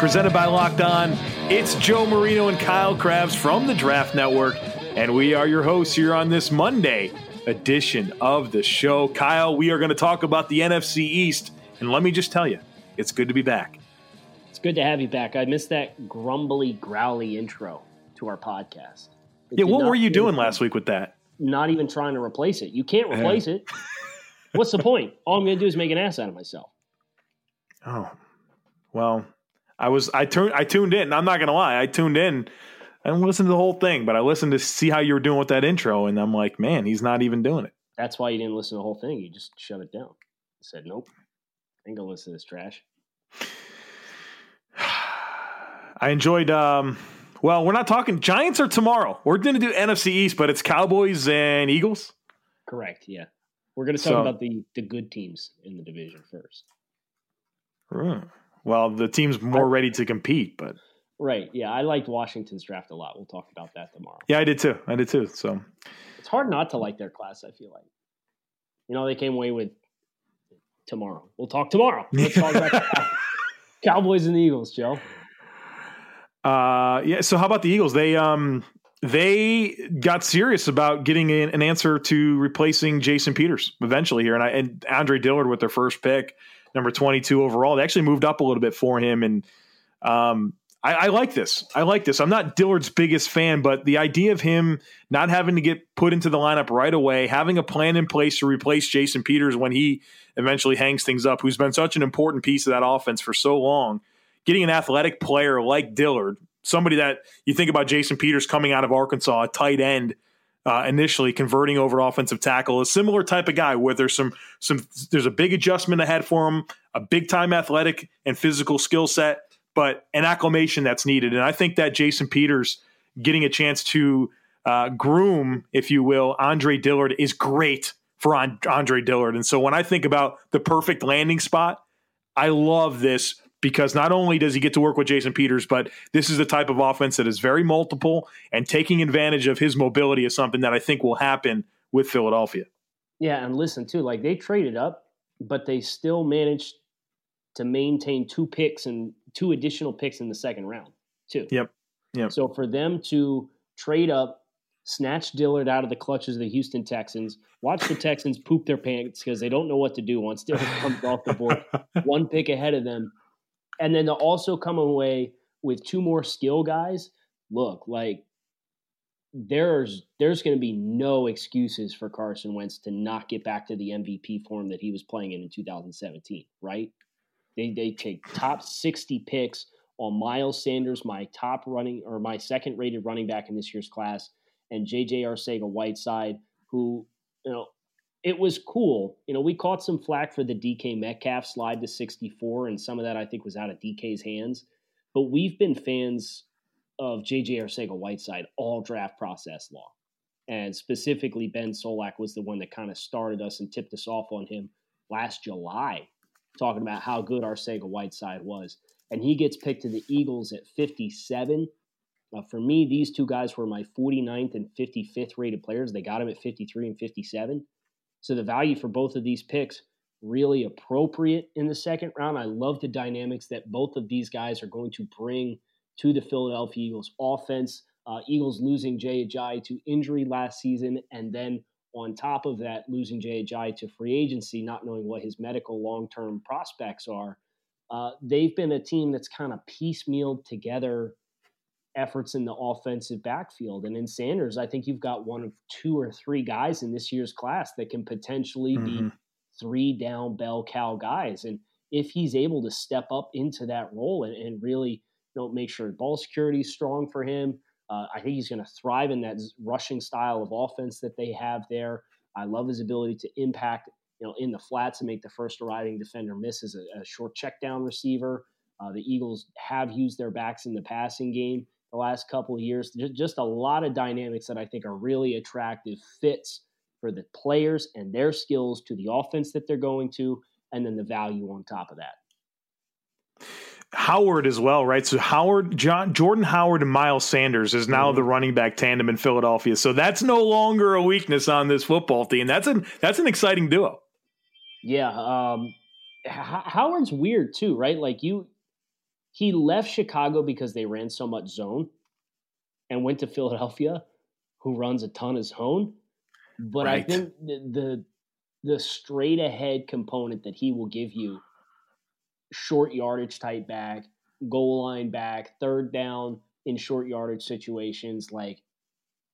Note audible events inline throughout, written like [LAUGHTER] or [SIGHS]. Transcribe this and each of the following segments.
presented by Locked On. It's Joe Marino and Kyle Crabbs from the Draft Network, and we are your hosts here on this Monday edition of the show. Kyle, we are going to talk about the NFC East, and let me just tell you, it's good to be back. It's good to have you back. I missed that grumbly, growly intro to our podcast. It Yeah, what were you doing last week with that? Not even trying to replace it. You can't replace it. [LAUGHS] What's the point? All I'm going to do is make an ass out of myself. Oh, well, I was I turned I tuned in. I'm not gonna lie, I tuned in and listened to the whole thing, but I listened to see how you were doing with that intro, and I'm like, man, he's not even doing it. That's why you didn't listen to the whole thing. You just shut it down. I said, nope. I ain't to listen to this trash. [SIGHS] I enjoyed. um Well, we're not talking Giants are tomorrow. We're going to do NFC East, but it's Cowboys and Eagles. Correct. Yeah. We're going to talk So- about the, the good teams in the division first. Hmm. Well, the team's more ready to compete, but Right. Yeah. I liked Washington's draft a lot. We'll talk about that tomorrow. yeah, I did too. I did too. So It's hard not to like their class, I feel like. You know, they came away with tomorrow. We'll talk tomorrow. [LAUGHS] Let's talk about Cowboys and the Eagles, Joe. Uh, yeah. So how about the Eagles? They um they got serious about getting an, an answer to replacing Jason Peters eventually here, and I and Andre Dillard with their first pick, number twenty two overall. They actually moved up a little bit for him, and um. I, I like this. I like this. I'm not Dillard's biggest fan, but the idea of him not having to get put into the lineup right away, having a plan in place to replace Jason Peters when he eventually hangs things up, who's been such an important piece of that offense for so long, getting an athletic player like Dillard, somebody that you think about Jason Peters coming out of Arkansas, a tight end, uh, initially converting over offensive tackle, a similar type of guy where there's some some there's a big adjustment ahead for him, a big time athletic and physical skill set, but an acclimation that's needed. And I think that Jason Peters getting a chance to uh, groom, if you will, Andre Dillard is great for Andre Dillard. And so when I think about the perfect landing spot, I love this because not only does he get to work with Jason Peters, but this is the type of offense that is very multiple and taking advantage of his mobility is something that I think will happen with Philadelphia. Yeah, and listen too, like they traded up, but they still managed to maintain two picks and two additional picks in the second round, too. Yep. Yep. So for them to trade up, snatch Dillard out of the clutches of the Houston Texans, watch the Texans poop their pants because they don't know what to do once Dillard comes off the board, [LAUGHS] one pick ahead of them, and then to also come away with two more skill guys. Look, like there's there's going to be no excuses for Carson Wentz to not get back to the MVP form that he was playing in in 2017, right? They they take top 60 picks on Miles Sanders, my top running or my second rated running back in this year's class, and JJ Arcega Whiteside, who, you know, it was cool. You know, we caught some flack for the DK Metcalf slide to 64, and some of that I think was out of DK's hands. But we've been fans of JJ Arcega Whiteside all draft process long. And specifically, Ben Solak was the one that kind of started us and tipped us off on him last July, talking about how good Arcega Whiteside was. And he gets picked to the Eagles at 57. Uh, for me, these two guys were my 49th and 55th rated players. They got him at 53 and 57. So the value for both of these picks really appropriate in the second round. I love the dynamics that both of these guys are going to bring to the Philadelphia Eagles offense. Uh, Eagles losing Jay Ajayi to injury last season, and then on top of that, losing Jay Ajayi to free agency, not knowing what his medical long term prospects are. Uh, they've been a team that's kind of piecemealed together efforts in the offensive backfield. And in Sanders, I think you've got one of two or three guys in this year's class that can potentially be Mhm. three down bell cow guys. And if he's able to step up into that role and, and really you know, make sure ball security is strong for him, uh, I think he's going to thrive in that rushing style of offense that they have there. I love his ability to impact, you know, in the flats and make the first arriving defender miss as a, a short check down receiver. Uh, the Eagles have used their backs in the passing game the last couple of years. Just a lot of dynamics that I think are really attractive fits for the players and their skills to the offense that they're going to, and then the value on top of that. Howard as well, right? So Howard, John, Jordan Howard, and Miles Sanders is now mm-hmm. the running back tandem in Philadelphia. So that's no longer a weakness on this football team. That's an that's an exciting duo. Yeah, um, H- Howard's weird too, right? Like you, he left Chicago because they ran so much zone, and went to Philadelphia, who runs a ton of zone. But right. I think the, the the straight ahead component that he will give you short yardage type back, goal line back, third down in short yardage situations. Like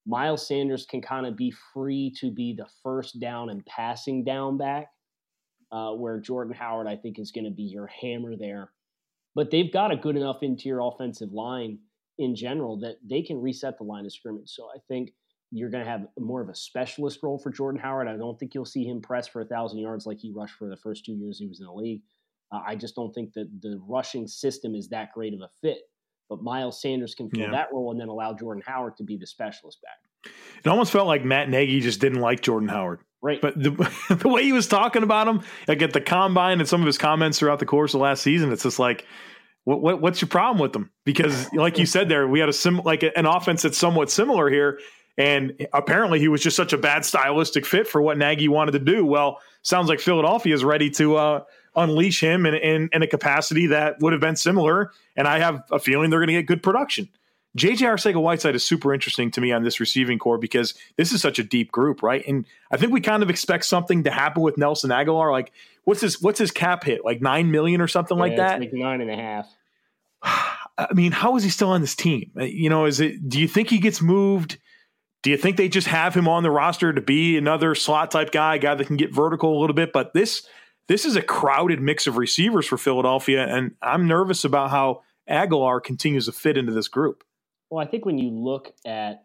Miles Sanders can kind of be free to be the first down and passing down back, uh, where Jordan Howard, I think, is going to be your hammer there. But they've got a good enough interior offensive line in general that they can reset the line of scrimmage. So I think you're going to have more of a specialist role for Jordan Howard. I don't think you'll see him press for a thousand yards like he rushed for the first two years he was in the league. Uh, I just don't think that the rushing system is that great of a fit. But Miles Sanders can fill yeah. that role and then allow Jordan Howard to be the specialist back. It almost felt like Matt Nagy just didn't like Jordan Howard. Right. But the, [LAUGHS] the way he was talking about him, like at the combine and some of his comments throughout the course of last season, it's just like, what, what what's your problem with them? Because like you said there, we had a sim like an offense that's somewhat similar here. And apparently he was just such a bad stylistic fit for what Nagy wanted to do. Well, sounds like Philadelphia is ready to uh, unleash him in, in, in a capacity that would have been similar. And I have a feeling they're going to get good production. JJ Arcega Whiteside is super interesting to me on this receiving corps because this is such a deep group, right? And I think we kind of expect something to happen with Nelson Agholor. Like, what's his what's his cap hit? Like nine million or something yeah, like that? Like nine and a half. [SIGHS] I mean, how is he still on this team? Uh, you know, is it do you think he gets moved? Do you think they just have him on the roster to be another slot type guy, guy that can get vertical a little bit? But this this is a crowded mix of receivers for Philadelphia, and I'm nervous about how Aguilar continues to fit into this group. Well, I think when you look at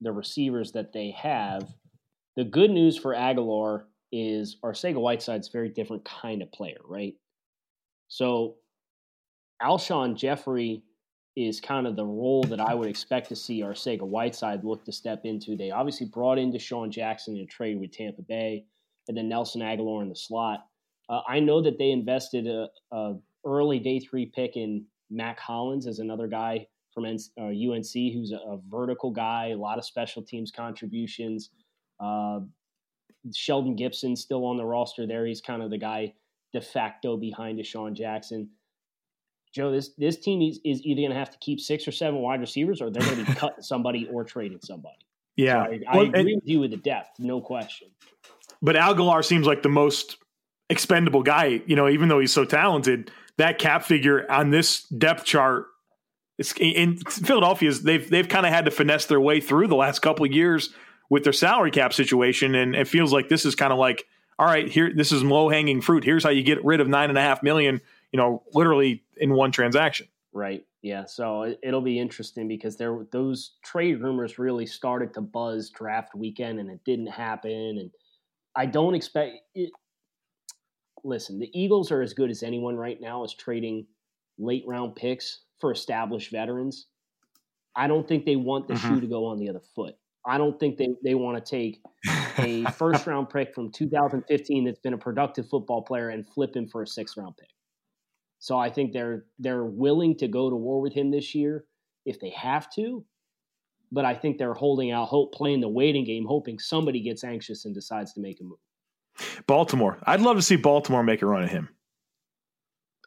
the receivers that they have, the good news for Agholor is Arcega Whiteside's very different kind of player, right? So Alshon Jeffery is kind of the role that I would expect to see Arcega Whiteside look to step into. They obviously brought in DeSean Jackson in a trade with Tampa Bay, and then Nelson Agholor in the slot. Uh, I know that they invested a, a, early day three pick in Mack Hollins as another guy from N- uh, UNC who's a, a, vertical guy, a lot of special teams contributions. Uh, Shelton Gibson still on the roster there. He's kind of the guy de facto behind DeSean Jackson. Joe, this this team is, is either going to have to keep six or seven wide receivers, or they're going to be [LAUGHS] cutting somebody or trading somebody. Yeah, so I, I well, agree and, with you with the depth, no question. But Agholor seems like the most expendable guy. You know, even though he's so talented, that cap figure on this depth chart. In Philadelphia's. They've they've kind of had to finesse their way through the last couple of years with their salary cap situation, and it feels like this is kind of like, all right, here this is low hanging fruit. Here's how you get rid of nine and a half million. You know, literally in one transaction. Right. Yeah. So it'll be interesting because there those trade rumors really started to buzz draft weekend, and it didn't happen. And I don't expect it, listen, the Eagles are as good as anyone right now as trading late round picks for established veterans. I don't think they want the mm-hmm. shoe to go on the other foot. I don't think they, they want to take a [LAUGHS] first round pick from 2015 that's been a productive football player and flip him for a sixth round pick. So I think they're they're willing to go to war with him this year if they have to. But I think they're holding out hope, playing the waiting game, hoping somebody gets anxious and decides to make a move. Baltimore. I'd love to see Baltimore make a run at him.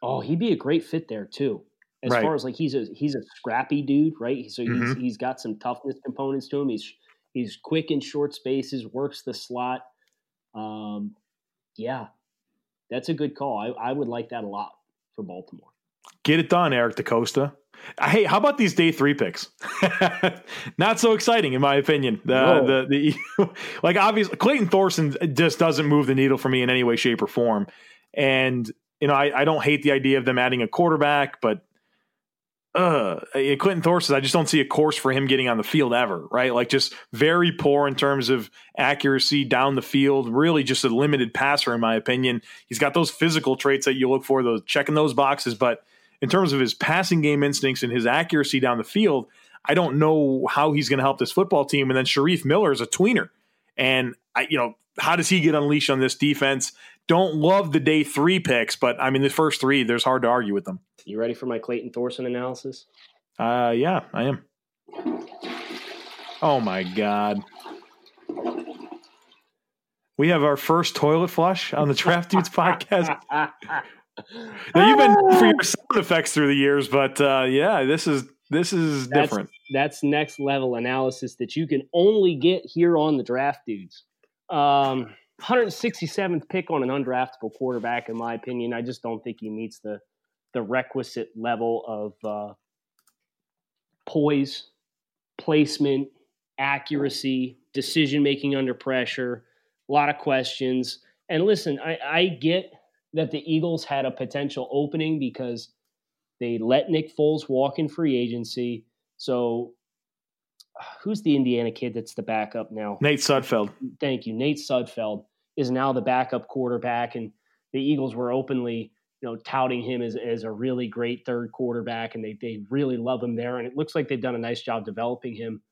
Oh, he'd be a great fit there too. As right. far as like he's a he's a scrappy dude, right? So he's mm-hmm. he's got some toughness components to him. He's he's quick in short spaces, works the slot. Um, yeah, that's a good call. I, I would like that a lot for Baltimore. Get it done, Eric DeCosta. Hey, how about these day three picks? [LAUGHS] Not so exciting, in my opinion. The, the [LAUGHS] like obviously Clayton Thorson just doesn't move the needle for me in any way, shape, or form. And you know, I, I don't hate the idea of them adding a quarterback, but uh, Clayton Thorson, I just don't see a course for him getting on the field ever, right? Like just very poor in terms of accuracy down the field, really just a limited passer, in my opinion. He's got those physical traits that you look for, those checking those boxes, but in terms of his passing game instincts and his accuracy down the field, I don't know how he's going to help this football team. And then Shareef Miller is a tweener. And I, you know, how does he get unleashed on this defense? Don't love the day three picks, but I mean, the first three, there's hard to argue with them. You ready for my Clayton Thorson analysis? Uh, yeah, I am. Oh my God. We have our first toilet flush on the Draft [LAUGHS] Dudes podcast. now, you've been for your sound effects through the years, but uh, yeah, this is this is that's, different. That's next level analysis that you can only get here on the Draft Dudes. Um, 167th pick on an undraftable quarterback, in my opinion. I just don't think he meets the the requisite level of uh, poise, placement, accuracy, decision making under pressure. A lot of questions. And listen, I, I get that the Eagles had a potential opening because they let Nick Foles walk in free agency. So who's the Indiana kid that's the backup now? Nate Sudfeld. Thank you. Nate Sudfeld is now the backup quarterback, and the Eagles were openly, you know, touting him as, as a really great third quarterback, and they they really love him there. And it looks like they've done a nice job developing him.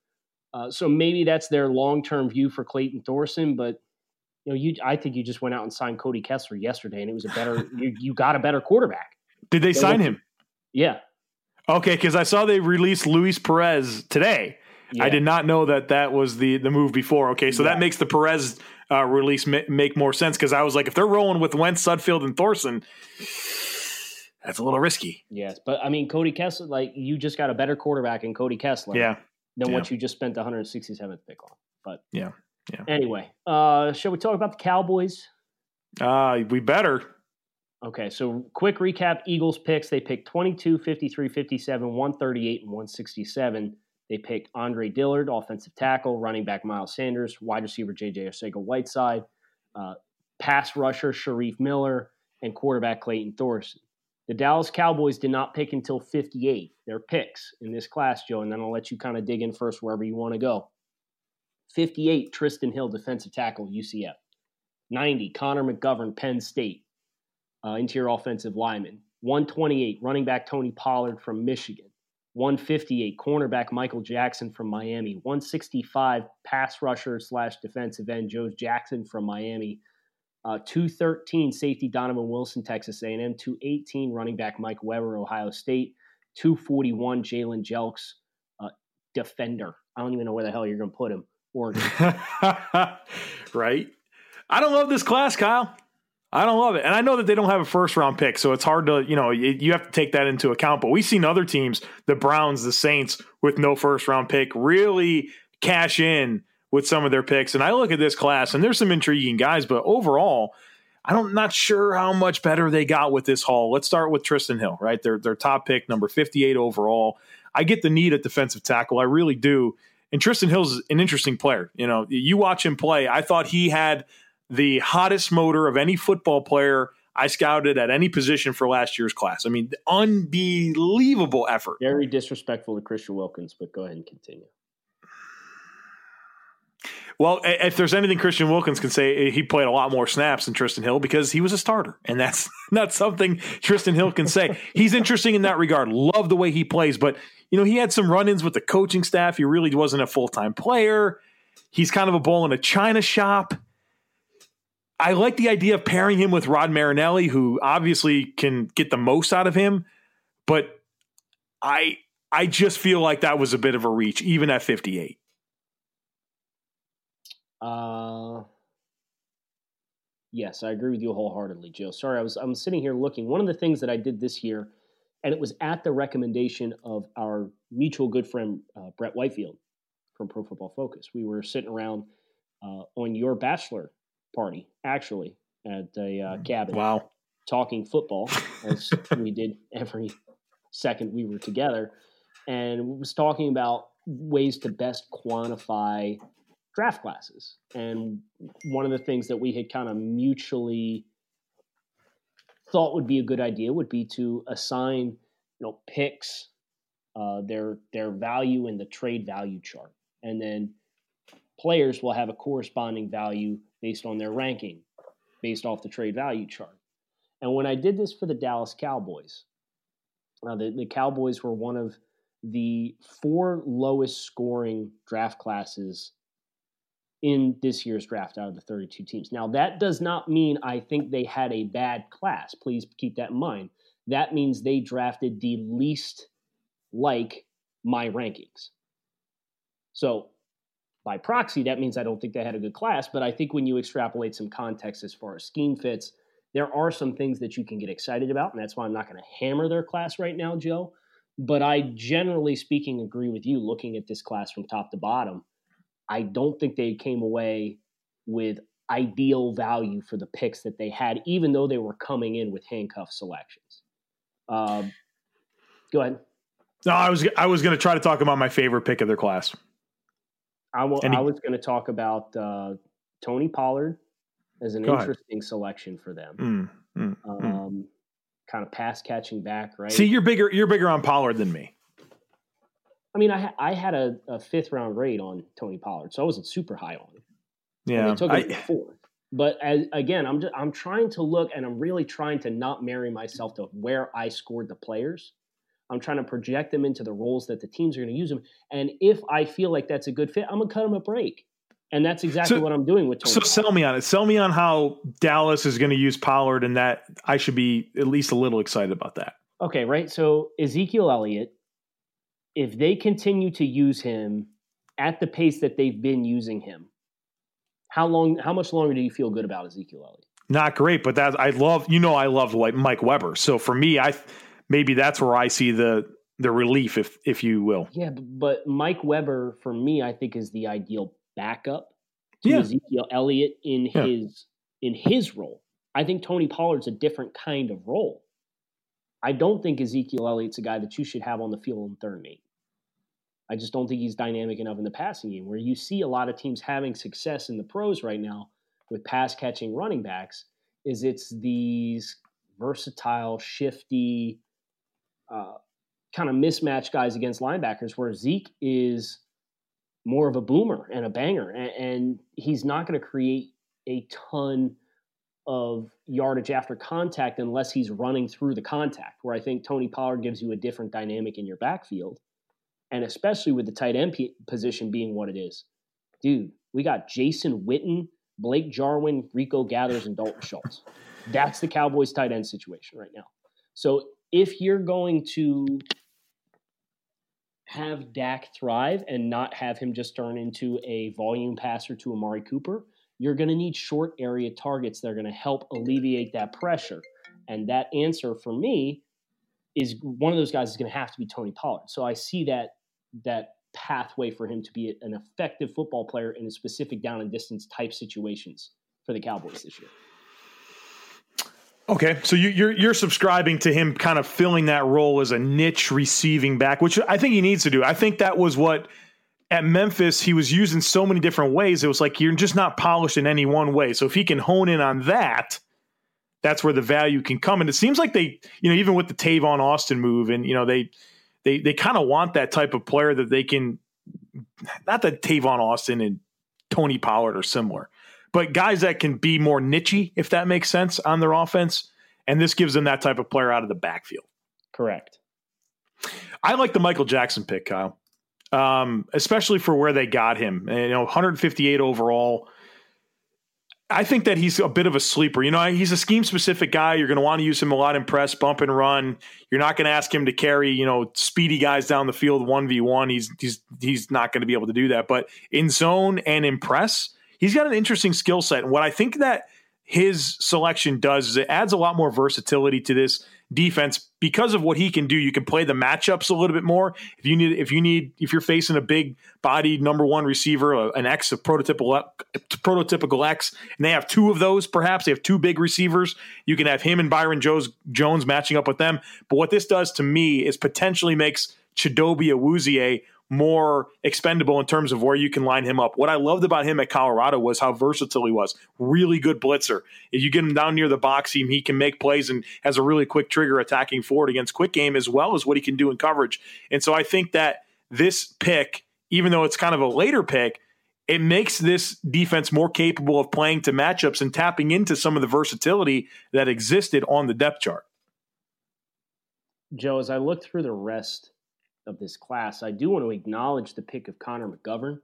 Uh, so maybe that's their long term view for Clayton Thorson, but you know, you I think you just went out and signed Cody Kessler yesterday, and it was a better [LAUGHS] you you got a better quarterback. Did they sign him? Yeah. Okay, because I saw they released Luis Perez today. Yeah. I did not know that that was the the move before. Okay, so yeah. that makes the Perez uh, release ma- make more sense because I was like, if they're rolling with Wentz, Sudfeld, and Thorson, that's a little risky. Yes, but I mean, Cody Kessler, like you just got a better quarterback in Cody Kessler, yeah, than yeah. what you just spent the 167th pick on. But yeah, yeah. Anyway, uh, shall we talk about the Cowboys? Uh, we better. Okay, so quick recap Eagles picks. They picked 22, 53, 57, 138, and 167. They picked Andre Dillard, offensive tackle, running back Miles Sanders, wide receiver JJ Arcega Whiteside, uh, pass rusher Shareef Miller, and quarterback Clayton Thorson. The Dallas Cowboys did not pick until 58. Their picks in this class, Joe, and then I'll let you kind of dig in first wherever you want to go. 58, Trysten Hill, defensive tackle, UCF. 90, Connor McGovern, Penn State, uh, interior offensive lineman. 128, running back Tony Pollard from Michigan. 158 cornerback Michael Jackson from Miami, 165 pass rusher slash defensive end Joe Jackson from Miami, uh, 213 safety Donovan Wilson Texas A&M, 218 running back Mike Weber Ohio State, 241 Jalen Jelks uh, defender. I don't even know where the hell you're going to put him. Oregon. [LAUGHS] right. I don't love this class, Kyle. I don't love it. And I know that they don't have a first round pick, so it's hard to, you know, you have to take that into account. But we've seen other teams, the Browns, the Saints, with no first round pick, really cash in with some of their picks. And I look at this class, and there's some intriguing guys, but overall, I'm not sure how much better they got with this haul. Let's start with Trysten Hill, right? Their their top pick, number 58 overall. I get the need at defensive tackle. I really do. And Trysten Hill's an interesting player. You know, you watch him play. I thought he had the hottest motor of any football player I scouted at any position for last year's class. I mean, unbelievable effort. Very disrespectful to Christian Wilkins, but go ahead and continue. Well, if there's anything Christian Wilkins can say, he played a lot more snaps than Trysten Hill because he was a starter. And that's [LAUGHS] not something Trysten Hill can say. He's interesting in that regard. Love the way he plays. But, you know, he had some run ins with the coaching staff. He really wasn't a full time player. He's kind of a bull in a china shop. I like the idea of pairing him with Rod Marinelli, who obviously can get the most out of him, but I I just feel like that was a bit of a reach, even at 58. Uh yes, I agree with you wholeheartedly, Joe. Sorry, I was I'm sitting here looking. One of the things that I did this year, and it was at the recommendation of our mutual good friend uh, Brett Whitefield from Pro Football Focus. We were sitting around uh, on your bachelor party, actually, at a uh, cabin. Wow. Talking football, [LAUGHS] as we did every second we were together, and was talking about ways to best quantify draft classes. And one of the things that we had kind of mutually thought would be a good idea would be to assign, you know, picks, uh, their their value in the trade value chart, and then players will have a corresponding value based on their ranking, based off the trade value chart. And when I did this for the Dallas Cowboys, Uh, the, the Cowboys were one of the four lowest scoring draft classes in this year's draft out of the 32 teams. Now, that does not mean I think they had a bad class. Please keep that in mind. That means they drafted the least like my rankings. So, by proxy, that means I don't think they had a good class. But I think when you extrapolate some context as far as scheme fits, there are some things that you can get excited about. And that's why I'm not going to hammer their class right now, Joe. But I generally speaking agree with you looking at this class from top to bottom. I don't think they came away with ideal value for the picks that they had, even though they were coming in with handcuff selections. Um, go ahead. No, I was I was going to try to talk about my favorite pick of their class. I, will, I was going to talk about uh, Tony Pollard as an interesting ahead. selection for them. Mm, mm, um, mm. Kind of pass catching back, right? See, you're bigger. You're bigger on Pollard than me. I mean, I ha- I had a, a, fifth round grade on Tony Pollard, so I wasn't super high on him. Yeah, took him I, fourth. But as, again, I'm just, I'm trying to look, and I'm really trying to not marry myself to where I scored the players. I'm trying to project them into the roles that the teams are going to use them. And if I feel like that's a good fit, I'm going to cut them a break. And that's exactly so, what I'm doing with Tony. So sell me on it. Sell me on how Dallas is going to use Pollard, and that I should be at least a little excited about that. Okay, right. So Ezekiel Elliott if they continue to use him at the pace that they've been using him, how long? How much longer do you feel good about Ezekiel Elliott? Not great, but that I love. You know, I love like Mike Weber. So for me, I maybe that's where I see the the relief, if if you will. Yeah, but Mike Weber for me, I think is the ideal backup to yeah. Ezekiel Elliott in yeah. his in his role. I think Tony Pollard's a different kind of role. I don't think Ezekiel Elliott's a guy that you should have on the field in third and eight. I just don't think he's dynamic enough in the passing game. Where you see a lot of teams having success in the pros right now with pass catching running backs, is it's these versatile, shifty, uh, kind of mismatch guys against linebackers. Where Zeke is more of a boomer and a banger, and, and he's not going to create a ton of yardage after contact unless he's running through the contact. Where I think Tony Pollard gives you a different dynamic in your backfield and especially with the tight end p- position being what it is. Dude, we got Jason Witten, Blake Jarwin, Rico Gathers, and Dalton Schultz. That's the Cowboys tight end situation right now. So if you're going to have Dak thrive and not have him just turn into a volume passer to Amari Cooper, you're going to need short area targets that are going to help alleviate that pressure. And that answer for me is one of those guys is going to have to be Tony Pollard. So I see that that pathway for him to be an effective football player in a specific down and distance type situations for the Cowboys this year. Okay, so you, you're you're subscribing to him kind of filling that role as a niche receiving back, which I think he needs to do. I think that was what at Memphis he was used in so many different ways. It was like you're just not polished in any one way. So if he can hone in on that, that's where the value can come. And it seems like they, you know, even with the Tavon Austin move, and you know they they they kind of want that type of player that they can not that Tavon Austin and Tony Pollard are similar, but guys that can be more nichey, if that makes sense, on their offense. And this gives them that type of player out of the backfield. Correct. I like the Michael Jackson pick, Kyle, um, especially for where they got him. You know, 158 overall. I think that he's a bit of a sleeper. You know, he's a scheme specific guy. You're going to want to use him a lot in press, bump and run. You're not going to ask him to carry, you know, speedy guys down the field one v one. He's he's he's not going to be able to do that. But in zone and in press, he's got an interesting skill set. And what I think that his selection does is it adds a lot more versatility to this defense because of what he can do. You can play the matchups a little bit more. If you need, if you need, if you're facing a big body number one receiver, uh, an X, a prototypical uh, prototypical X, and they have two of those, perhaps they have two big receivers. You can have him and Byron Jones, Jones matching up with them. But what this does to me is potentially makes Chidobe Awuzie more expendable in terms of where you can line him up. What I loved about him at Colorado was how versatile he was. Really good blitzer. If you get him down near the box seam, he can make plays and has a really quick trigger attacking forward against quick game as well as what he can do in coverage. And so I think that this pick, even though it's kind of a later pick, it makes this defense more capable of playing to matchups and tapping into some of the versatility that existed on the depth chart. Joe, as I look through the rest of this class, I do want to acknowledge the pick of Connor McGovern.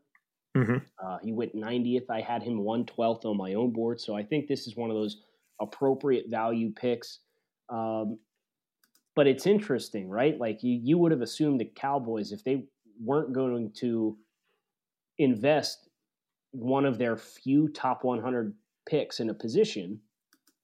Mm-hmm. Uh, he went 90th. I had him 112th on my own board. So I think this is one of those appropriate value picks. Um, but it's interesting, right? Like you, you would have assumed the Cowboys, if they weren't going to invest one of their few top 100 picks in a position,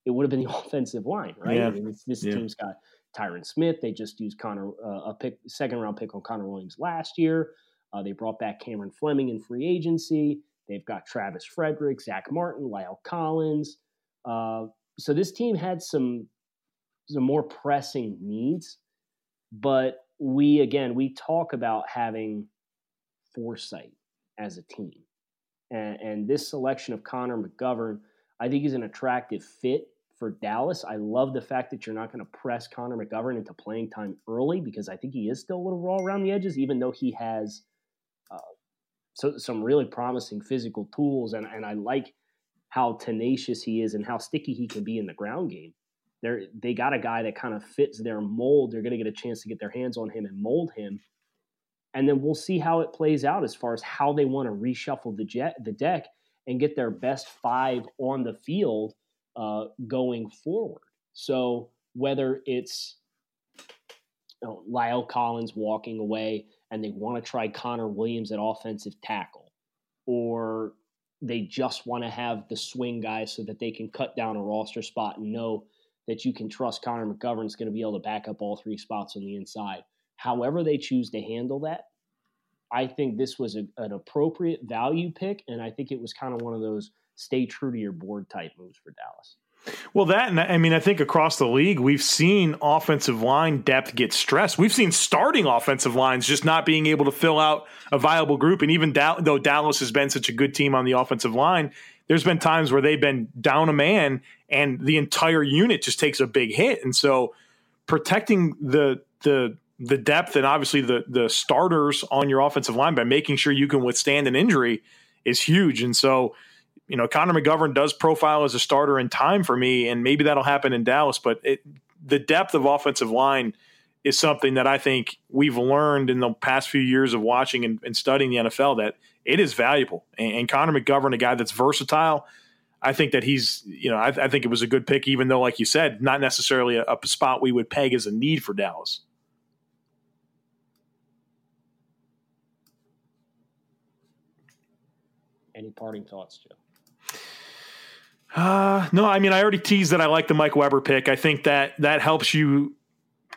it would have been the [LAUGHS] offensive line, right? Yeah. I mean, this, this Yeah. team's got Tyron Smith. They just used Connor uh, a pick, second round pick on Connor Williams last year. Uh, they brought back Cameron Fleming in free agency. They've got Travis Frederick, Zack Martin, La'el Collins. Uh, so this team had some some more pressing needs, but we again we talk about having foresight as a team, and, and this selection of Connor McGovern, I think, is an attractive fit for Dallas. I love the fact that you're not going to press Connor McGovern into playing time early because I think he is still a little raw around the edges, even though he has uh, so, some really promising physical tools, and, and I like how tenacious he is and how sticky he can be in the ground game. They're, they got a guy that kind of fits their mold. They're going to get a chance to get their hands on him and mold him. And then we'll see how it plays out as far as how they want to reshuffle the jet, the deck and get their best five on the field uh, going forward. So whether it's you know, La'el Collins walking away and they want to try Connor Williams at offensive tackle, or they just want to have the swing guy so that they can cut down a roster spot and know that you can trust Connor McGovern's going to be able to back up all three spots on the inside. However, they choose to handle that, I think this was a, an appropriate value pick, and I think it was kind of one of those stay true to your board type moves for Dallas. Well, that and I mean, I think across the league, we've seen offensive line depth get stressed. We've seen starting offensive lines just not being able to fill out a viable group. And even though Dallas has been such a good team on the offensive line, there's been times where they've been down a man and the entire unit just takes a big hit. And so, protecting the the the depth and obviously the the starters on your offensive line by making sure you can withstand an injury is huge. And so you know, Connor McGovern does profile as a starter in time for me, and maybe that'll happen in Dallas. But it, the depth of offensive line is something that I think we've learned in the past few years of watching and, and studying the NFL that it is valuable. And, and, Connor McGovern, a guy that's versatile, I think that he's, you know, I, I think it was a good pick, even though, like you said, not necessarily a, a spot we would peg as a need for Dallas. Any parting thoughts, Joe? Uh, no, I mean, I already teased that I like the Mike Weber pick. I think that that helps you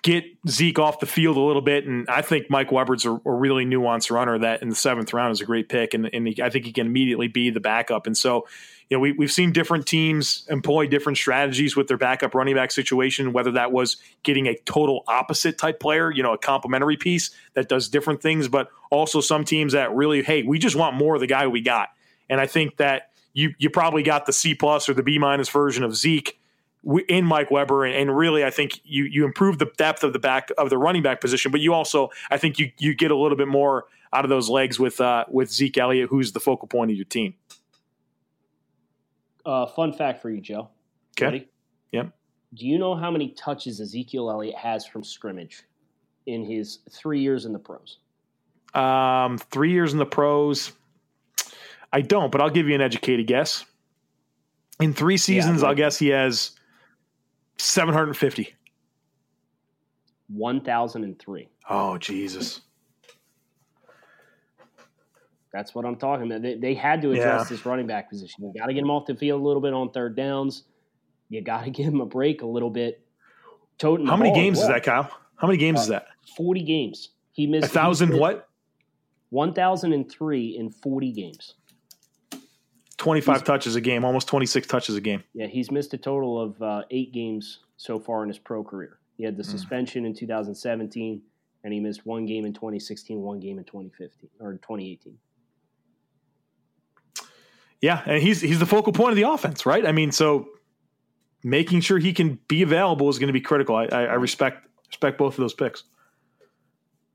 get Zeke off the field a little bit. And I think Mike Weber's a, a really nuanced runner that in the seventh round is a great pick. And, and he, I think he can immediately be the backup. And so, you know, we, we've seen different teams employ different strategies with their backup running back situation, whether that was getting a total opposite type player, you know, a complementary piece that does different things, but also some teams that really, hey, we just want more of the guy we got. And I think that you you probably got the C plus or the B minus version of Zeke in Mike Weber, and, and, really I think you you improve the depth of the back of the running back position, but you also I think you you get a little bit more out of those legs with uh, with Zeke Elliott, who's the focal point of your team. Uh, fun fact for you, Joe. Okay. Ready? Yep. Do you know how many touches Ezekiel Elliott has from scrimmage in his three years in the pros? Um, three years in the pros. I don't, but I'll give you an educated guess. In three seasons, Yeah, I'll guess he has 750. 1,003. Oh, Jesus. That's what I'm talking about. They, they had to address Yeah. this running back position. You got to get him off the field a little bit on third downs. You got to [LAUGHS] give him a break a little bit. Toting How many games is that, Kyle? How many games is uh, that? 40 games. He missed A thousand what? 1,003 in 40 games. 25 touches a game, almost 26 touches a game. Yeah, he's missed a total of uh, eight games so far in his pro career. He Hmm. had the suspension in 2017, and he missed one game in 2016, one game in 2015 or 2018. Yeah, and he's he's the focal point of the offense, right? I mean, so making sure he can be available is going to be critical. I, I, I respect respect both of those picks.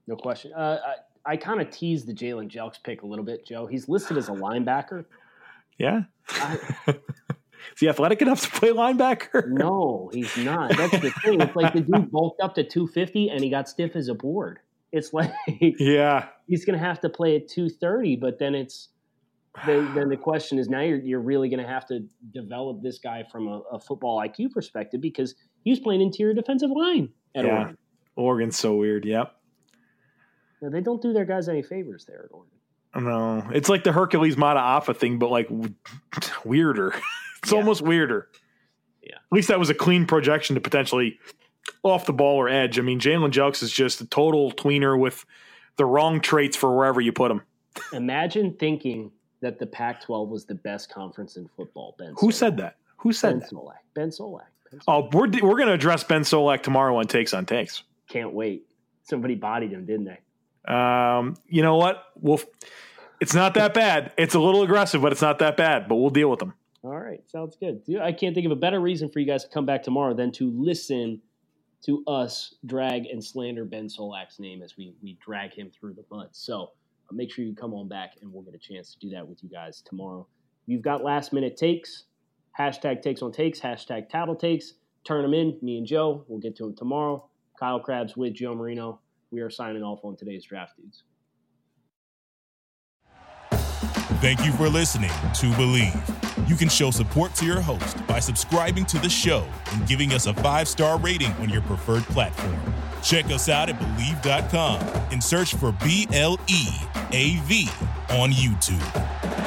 No question. Uh, I, I kind of teased the Jalen Jelks pick a little bit, Joe. He's listed as a linebacker. Yeah, I, [LAUGHS] Is he athletic enough to play linebacker? [LAUGHS] No, he's not. That's the thing. It's like the dude bulked up to 250 and he got stiff as a board. It's like [LAUGHS] yeah, he's going to have to play at 230, but then it's then, then the question is now you're, you're really going to have to develop this guy from a, a, football IQ perspective because he was playing interior defensive line at yeah. Oregon. Oregon's so weird. Yep. Now, they don't do their guys any favors there at Oregon. No, it's like the Hercules Mata'afa thing, but like [LAUGHS] weirder. [LAUGHS] it's yeah. almost weirder. Yeah. At least that was a clean projection to potentially off the ball or edge. I mean, Jalen Jelks is just a total tweener with the wrong traits for wherever you put him. Imagine thinking that the Pac-12 was the best conference in football. Ben, who Solak. said that? Who said ben that? Solak. Ben Solak. Ben oh, Solak. Oh, we're we're going to address Ben Solak tomorrow on Takes on Takes. Can't wait. Somebody bodied him, didn't they? Um, you know what? We'll. It's not that bad. It's a little aggressive, but it's not that bad. But we'll deal with them. All right, sounds good. I can't think of a better reason for you guys to come back tomorrow than to listen to us drag and slander Ben Solak's name as we we drag him through the mud. So uh, make sure you come on back and we'll get a chance to do that with you guys tomorrow. You've got last minute takes, hashtag takes on takes, hashtag tattle takes. Turn them in. Me and Joe. We'll get to them tomorrow. Kyle Crabbs with Joe Marino. We are signing off on today's draft dudes. Thank you for listening to Bleav. You can show support to your host by subscribing to the show and giving us a five star rating on your preferred platform. Check us out at Bleav.com and search for B L E A V on YouTube.